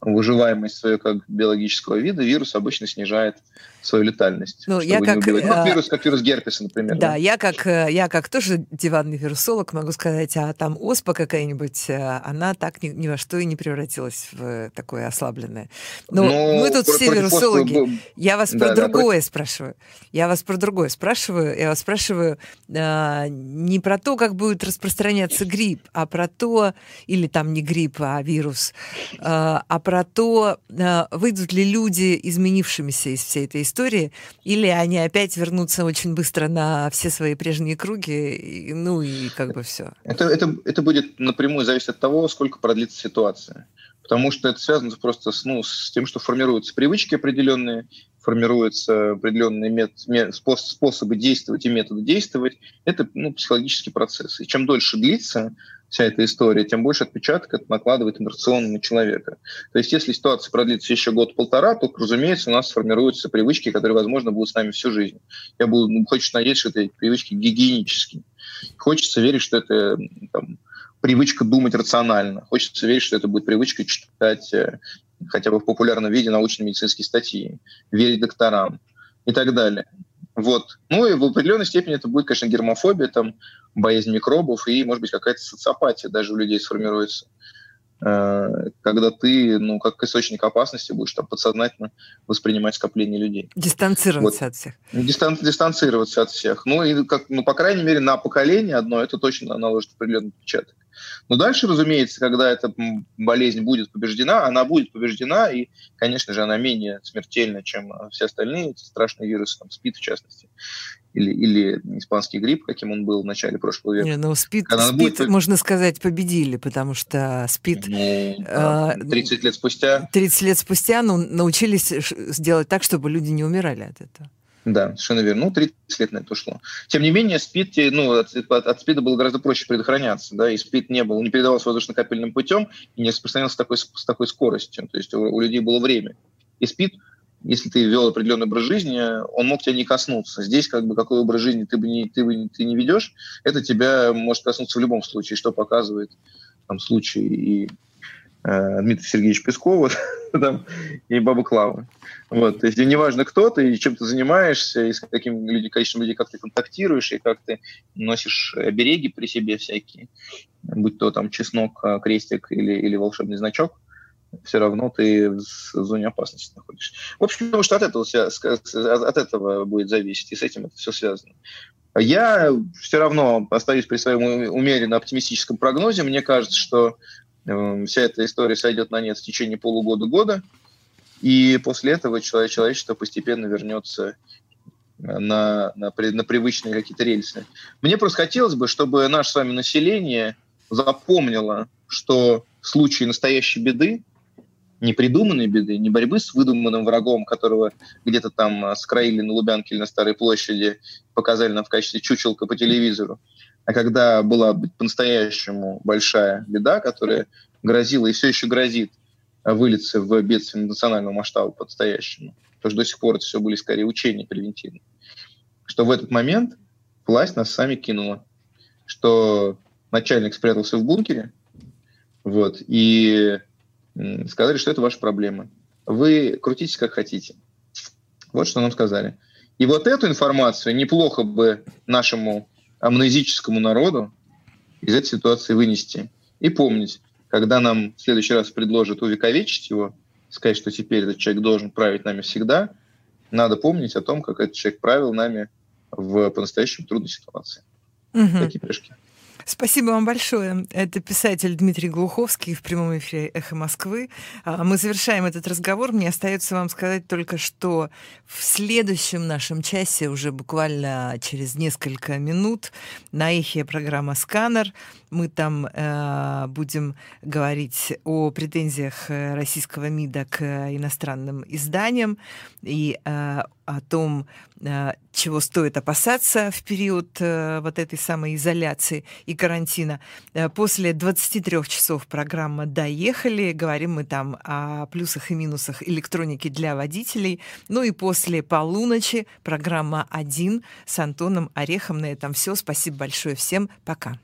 выживаемость свою как биологического вида, вирус обычно снижает свою летальность. Ну, я как, ну, вирус, как вирус герпеса, например. Да, да, Я, как, э, я как тоже диванный вирусолог могу сказать, а там оспа какая-нибудь, э, она так ни, ни во что и не превратилась в такое ослабленное. Но, Но ну, мы тут все вирусологи. Оспы... Я вас да, про да, другое против... спрашиваю. Я вас про другое спрашиваю. Я вас спрашиваю а, не про то, как будет распространяться грипп, а про то, или там не грипп, а вирус, а, а про то, а, выйдут ли люди изменившимися из всей этой истории истории, или они опять вернутся очень быстро на все свои прежние круги, и, ну и как бы все. Это, это, это будет напрямую зависеть от того, сколько продлится ситуация. Потому что это связано просто с, ну, с тем, что формируются привычки определенные, формируются определенные мет, мет, способы действовать и методы действовать. Это ну, психологический процесс. И чем дольше длится вся эта история, тем больше отпечаток это накладывает инерционно на человека. То есть если ситуация продлится еще год-полтора, то, разумеется, у нас сформируются привычки, которые, возможно, будут с нами всю жизнь. Я буду, ну, хочется надеяться, что эти привычки гигиенические. Хочется верить, что это там, привычка думать рационально. Хочется верить, что это будет привычка читать э, хотя бы в популярном виде научно-медицинские статьи, верить докторам и так далее. Вот. Ну и в определенной степени это будет, конечно, гермофобия, там, боязнь микробов и, может быть, какая-то социопатия даже у людей сформируется. Э, когда ты, ну, как источник опасности будешь там подсознательно воспринимать скопление людей. Дистанцироваться вот. от всех. Дистан, дистанцироваться от всех. Ну, и, как, ну, по крайней мере, на поколение одно это точно наложит определенный отпечаток. Но дальше, разумеется, когда эта болезнь будет побеждена, она будет побеждена, и, конечно же, она менее смертельна, чем все остальные страшные вирусы, там, СПИД в частности, или, или испанский грипп, каким он был в начале прошлого века. Не, ну СПИД, СПИД будет... можно сказать, победили, потому что СПИД... Ну, да, 30 лет спустя... 30 лет спустя ну, научились сделать так, чтобы люди не умирали от этого. Да, совершенно верно. Ну, 30 лет на это ушло. Тем не менее, СПИД, ну, от, от, от СПИДа было гораздо проще предохраняться, да, и СПИД не был, не передавался воздушно-капельным путем и не распространялся с такой, с такой скоростью. То есть у, у людей было время. И СПИД, если ты вел определенный образ жизни, он мог тебя не коснуться. Здесь, как бы, какой образ жизни ты бы не, ты бы, ты не ведешь, это тебя может коснуться в любом случае, что показывает там случай и э, Дмитрия Сергеевича Пескова [LAUGHS] там, и Баба Клава. Вот, то есть неважно, кто ты и чем ты занимаешься, и с каким люди, количеством людей, как ты контактируешь, и как ты носишь обереги при себе всякие, будь то там чеснок, а, крестик или, или волшебный значок, все равно ты в зоне опасности находишься. В общем, потому что от этого, от этого будет зависеть, и с этим это все связано. Я все равно остаюсь при своем умеренно оптимистическом прогнозе. Мне кажется, что э, вся эта история сойдет на нет в течение полугода-года. И после этого человечество постепенно вернется на, на, на привычные какие-то рельсы. Мне просто хотелось бы, чтобы наше с вами население запомнила, что в случае настоящей беды, не придуманной беды, не борьбы с выдуманным врагом, которого где-то там а, скроили на Лубянке или на Старой площади, показали нам в качестве чучелка по телевизору, а когда была по-настоящему большая беда, которая грозила и все еще грозит вылиться в бедствие национального масштаба по-настоящему, потому что до сих пор это все были скорее учения превентивные, что в этот момент власть нас сами кинула, что начальник спрятался в бункере, вот, и сказали, что это ваша проблема. Вы крутитесь как хотите. Вот что нам сказали. И вот эту информацию неплохо бы нашему амнезическому народу из этой ситуации вынести. И помнить, когда нам в следующий раз предложат увековечить его, сказать, что теперь этот человек должен править нами всегда, надо помнить о том, как этот человек правил нами в по-настоящему трудной ситуации. Угу. Такие пешки. Спасибо вам большое. Это писатель Дмитрий Глуховский в прямом эфире «Эхо Москвы». А, мы завершаем этот разговор. Мне остается вам сказать только, что в следующем нашем часе, уже буквально через несколько минут, на «Эхе» программа «Сканер». Мы там э, будем говорить о претензиях э, российского МИДа к иностранным изданиям и э, о том, э, чего стоит опасаться в период э, вот этой самой изоляции и карантина. Э, после 23 часов программа «Доехали». Говорим мы там о плюсах и минусах электроники для водителей. Ну и после полуночи программа «Один» с Антоном Орехом. На этом все. Спасибо большое всем. Пока.